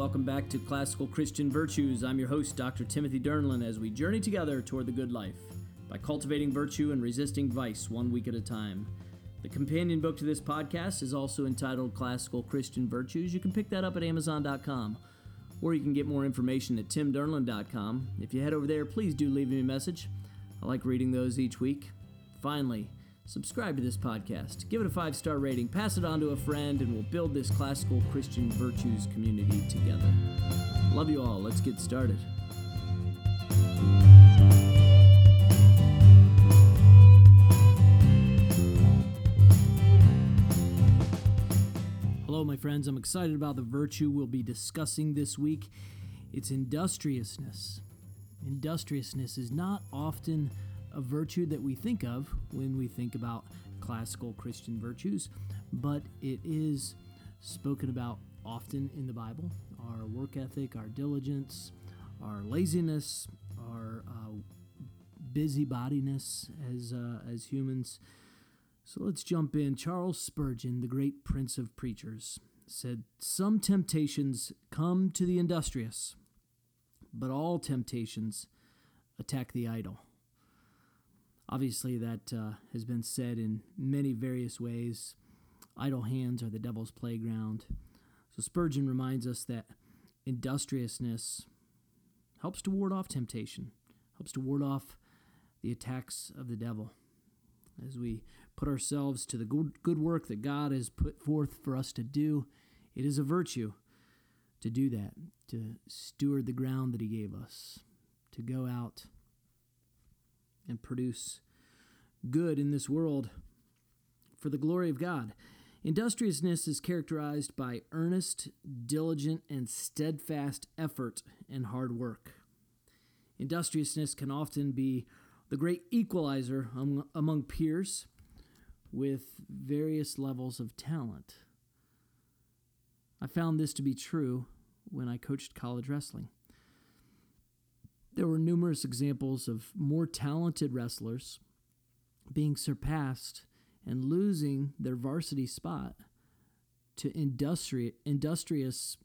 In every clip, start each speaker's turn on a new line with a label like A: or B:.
A: welcome back to Classical Christian Virtues. I'm your host, Dr. Timothy Dernlan, as we journey together toward the good life by cultivating virtue and resisting vice one week at a time. The companion book to this podcast is also entitled Classical Christian Virtues. You can pick that up at Amazon.com, or you can get more information at timdernlan.com. If you head over there, please do leave me a message. I like reading those each week. Finally, subscribe to this podcast, give it a five star rating, pass it on to a friend, and we'll build this classical Christian virtues community together. Love you all. Let's get started. Hello, my friends. I'm excited about the virtue we'll be discussing this week. It's industriousness. Industriousness is not often a virtue that we think of when we think about classical Christian virtues, but it is spoken about often in the Bible. Our work ethic, our diligence, our laziness, our uh, busybodiness as uh, as humans. So let's jump in. Charles Spurgeon, the great prince of preachers, said, "Some temptations come to the industrious, but all temptations attack the idle." Obviously, that uh, has been said in many various ways. Idle hands are the devil's playground. So Spurgeon reminds us that industriousness helps to ward off temptation, helps to ward off the attacks of the devil. As we put ourselves to the good, good work that God has put forth for us to do, it is a virtue to do that, to steward the ground that He gave us, to go out and produce good in this world for the glory of God. Industriousness is characterized by earnest, diligent, and steadfast effort and hard work. Industriousness can often be the great equalizer among peers with various levels of talent. I found this to be true when I coached college wrestling. There were numerous examples of more talented wrestlers being surpassed and losing their varsity spot to industri- industrious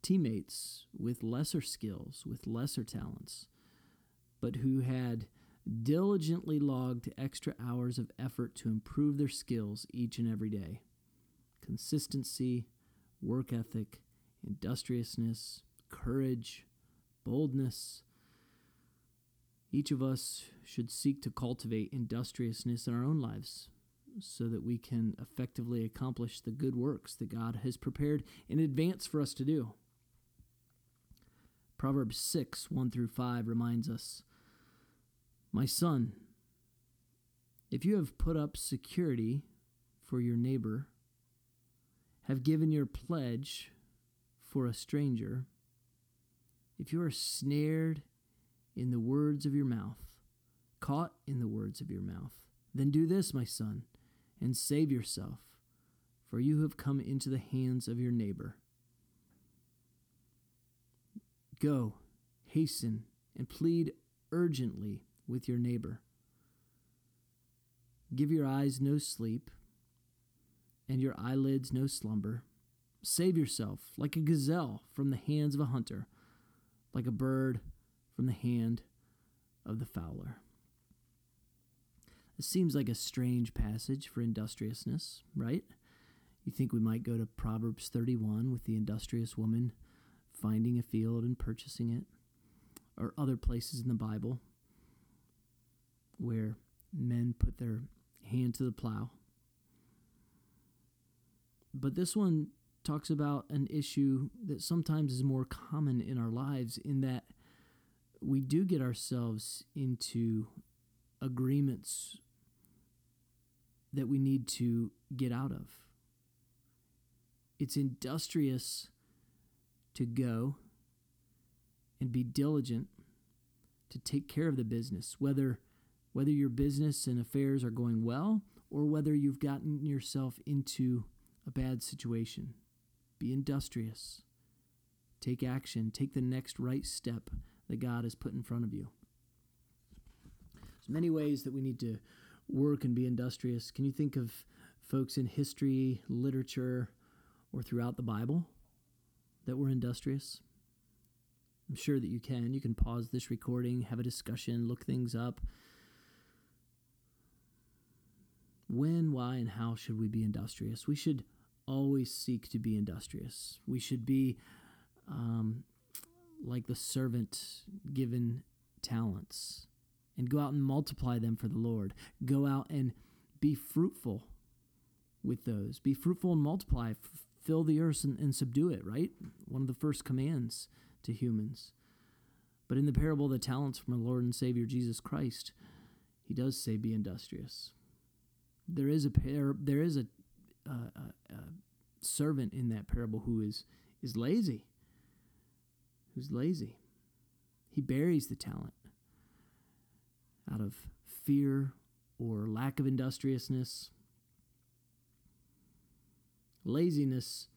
A: teammates with lesser skills, with lesser talents, but who had diligently logged extra hours of effort to improve their skills each and every day. Consistency, work ethic, industriousness, courage, boldness. Each of us should seek to cultivate industriousness in our own lives so that we can effectively accomplish the good works that God has prepared in advance for us to do. Proverbs 6 1 through 5 reminds us My son, if you have put up security for your neighbor, have given your pledge for a stranger, if you are snared in the words of your mouth, caught in the words of your mouth, then do this, my son, and save yourself, for you have come into the hands of your neighbor. Go, hasten, and plead urgently with your neighbor. Give your eyes no sleep, and your eyelids no slumber. Save yourself like a gazelle from the hands of a hunter like a bird from the hand of the fowler. It seems like a strange passage for industriousness, right? You think we might go to Proverbs 31 with the industrious woman finding a field and purchasing it, or other places in the Bible where men put their hand to the plow. But this one talks about an issue that sometimes is more common in our lives in that we do get ourselves into agreements that we need to get out of. It's industrious to go and be diligent to take care of the business, whether whether your business and affairs are going well or whether you've gotten yourself into a bad situation. Be industrious. Take action. Take the next right step that God has put in front of you. There's many ways that we need to work and be industrious. Can you think of folks in history, literature, or throughout the Bible that we're industrious? I'm sure that you can. You can pause this recording, have a discussion, look things up. When, why, and how should we be industrious? We should always seek to be industrious. We should be um, like the servant given talents and go out and multiply them for the Lord. Go out and be fruitful with those. Be fruitful and multiply. F- fill the earth and, and subdue it, right? One of the first commands to humans. But in the parable of the talents from our Lord and Savior Jesus Christ, he does say, "Be industrious." There is a par- there is a, a, a servant in that parable who is is lazy. Who's lazy? He buries the talent out of fear or lack of industriousness. Laziness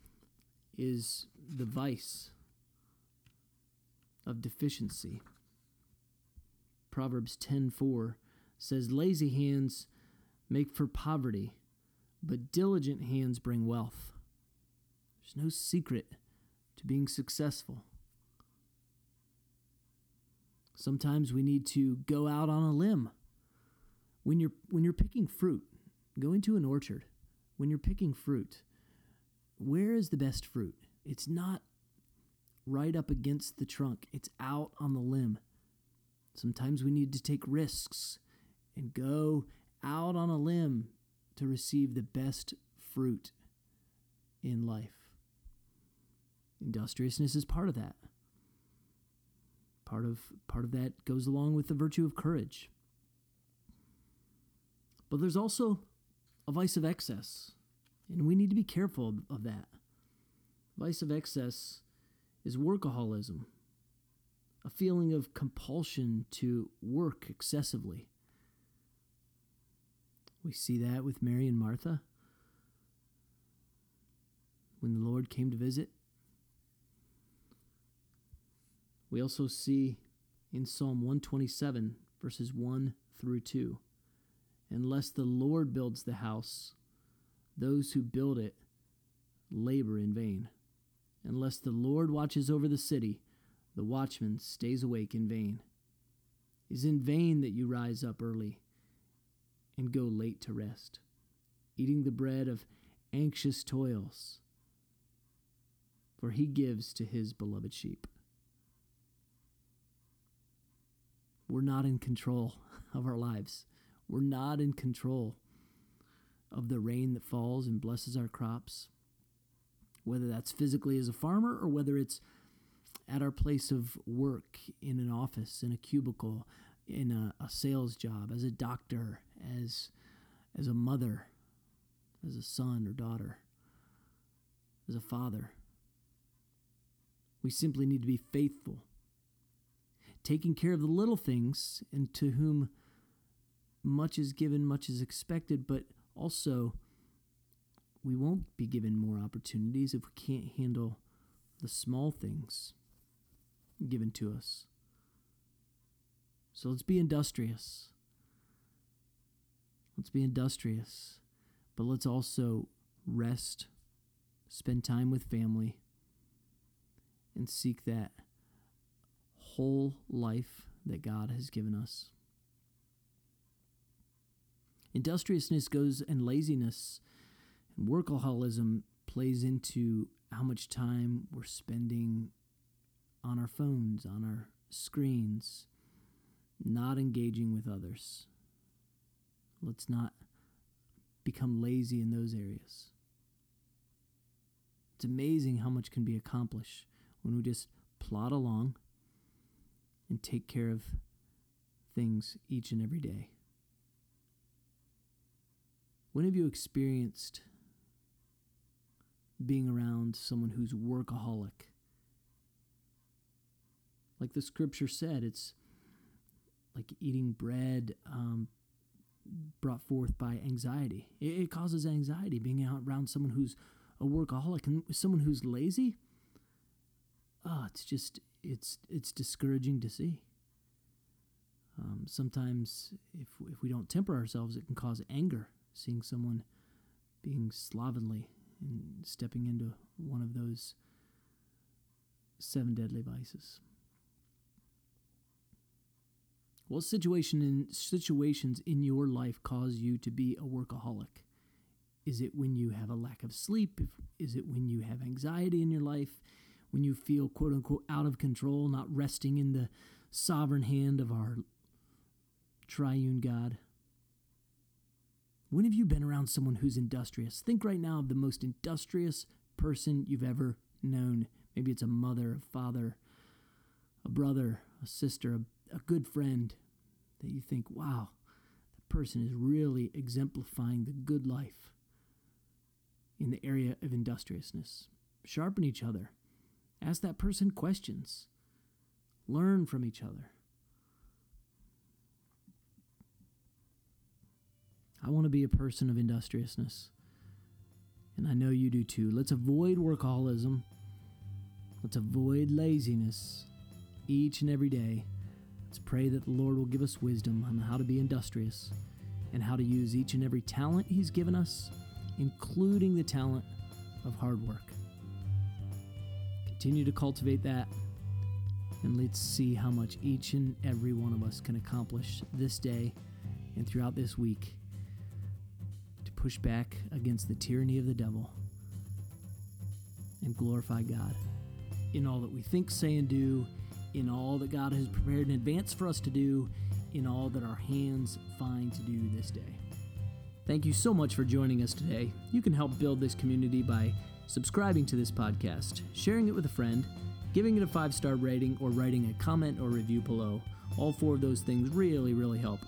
A: is the vice of deficiency. Proverbs 10:4 says lazy hands make for poverty, but diligent hands bring wealth. There's no secret to being successful. Sometimes we need to go out on a limb. When you're when you're picking fruit, go into an orchard. When you're picking fruit, where is the best fruit? It's not right up against the trunk, it's out on the limb. Sometimes we need to take risks and go out on a limb to receive the best fruit in life. Industriousness is part of that. Part of part of that goes along with the virtue of courage. But there's also a vice of excess, and we need to be careful of, that. Vice of excess is workaholism, a feeling of compulsion to work excessively. We see that with Mary and Martha. When the Lord came to visit, we also see in Psalm 127, verses 1 through 2 Unless the Lord builds the house, those who build it labor in vain. Unless the Lord watches over the city, the watchman stays awake in vain. It is in vain that you rise up early and go late to rest, eating the bread of anxious toils, for he gives to his beloved sheep. We're not in control of our lives. We're not in control of the rain that falls and blesses our crops, whether that's physically as a farmer or whether it's at our place of work in an office, in a cubicle, in a, a sales job, as a doctor, as as a mother, as a son or daughter, as a father. We simply need to be faithful taking care of the little things, and to whom much is given, much is expected, but also we won't be given more opportunities if we can't handle the small things given to us. So let's be industrious. Let's be industrious, but let's also rest, spend time with family, and seek that whole life that God has given us. Industriousness goes and laziness and workaholism plays into how much time we're spending on our phones, on our screens, not engaging with others. Let's not become lazy in those areas. It's amazing how much can be accomplished when we just plod along and take care of things each and every day. When have you experienced being around someone who's workaholic? Like the scripture said, it's like eating bread um, brought forth by anxiety. It, it causes anxiety being out around someone who's a workaholic and someone who's lazy. Oh, it's just it's it's discouraging to see. Um, sometimes, if if we don't temper ourselves, it can cause anger. Seeing someone being slovenly and stepping into one of those seven deadly vices. What situation in situations in your life cause you to be a workaholic? Is it when you have a lack of sleep? Is it when you have anxiety in your life? When you feel quote unquote out of control, not resting in the sovereign hand of our triune God? When have you been around someone who's industrious? Think right now of the most industrious person you've ever known. Maybe it's a mother, a father, a brother, a sister, a, a good friend that you think, wow, that person is really exemplifying the good life in the area of industriousness. Sharpen each other. Ask that person questions. Learn from each other. I want to be a person of industriousness. And I know you do too. Let's avoid workaholism. Let's avoid laziness each and every day. Let's pray that the Lord will give us wisdom on how to be industrious and how to use each and every talent He's given us, including the talent of hard work. Continue to cultivate that, and let's see how much each and every one of us can accomplish this day and throughout this week to push back against the tyranny of the devil and glorify God in all that we think, say, and do in all that God has prepared in advance for us to do, in all that our hands find to do this day. Thank you so much for joining us today. You can help build this community by subscribing to this podcast, sharing it with a friend, giving it a five star rating, or writing a comment or review below. All four of those things really, really help.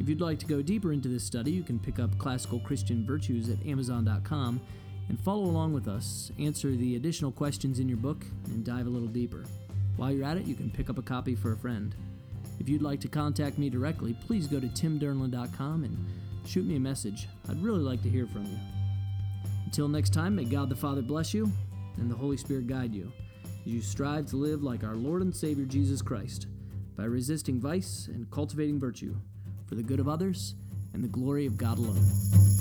A: If you'd like to go deeper into this study, you can pick up Classical Christian Virtues at Amazon.com and follow along with us, answer the additional questions in your book, and dive a little deeper. While you're at it, you can pick up a copy for a friend. If you'd like to contact me directly, please go to timdernlan.com and shoot me a message. I'd really like to hear from you. Until next time, may God the Father bless you and the Holy Spirit guide you as you strive to live like our Lord and Savior Jesus Christ by resisting vice and cultivating virtue for the good of others and the glory of God alone.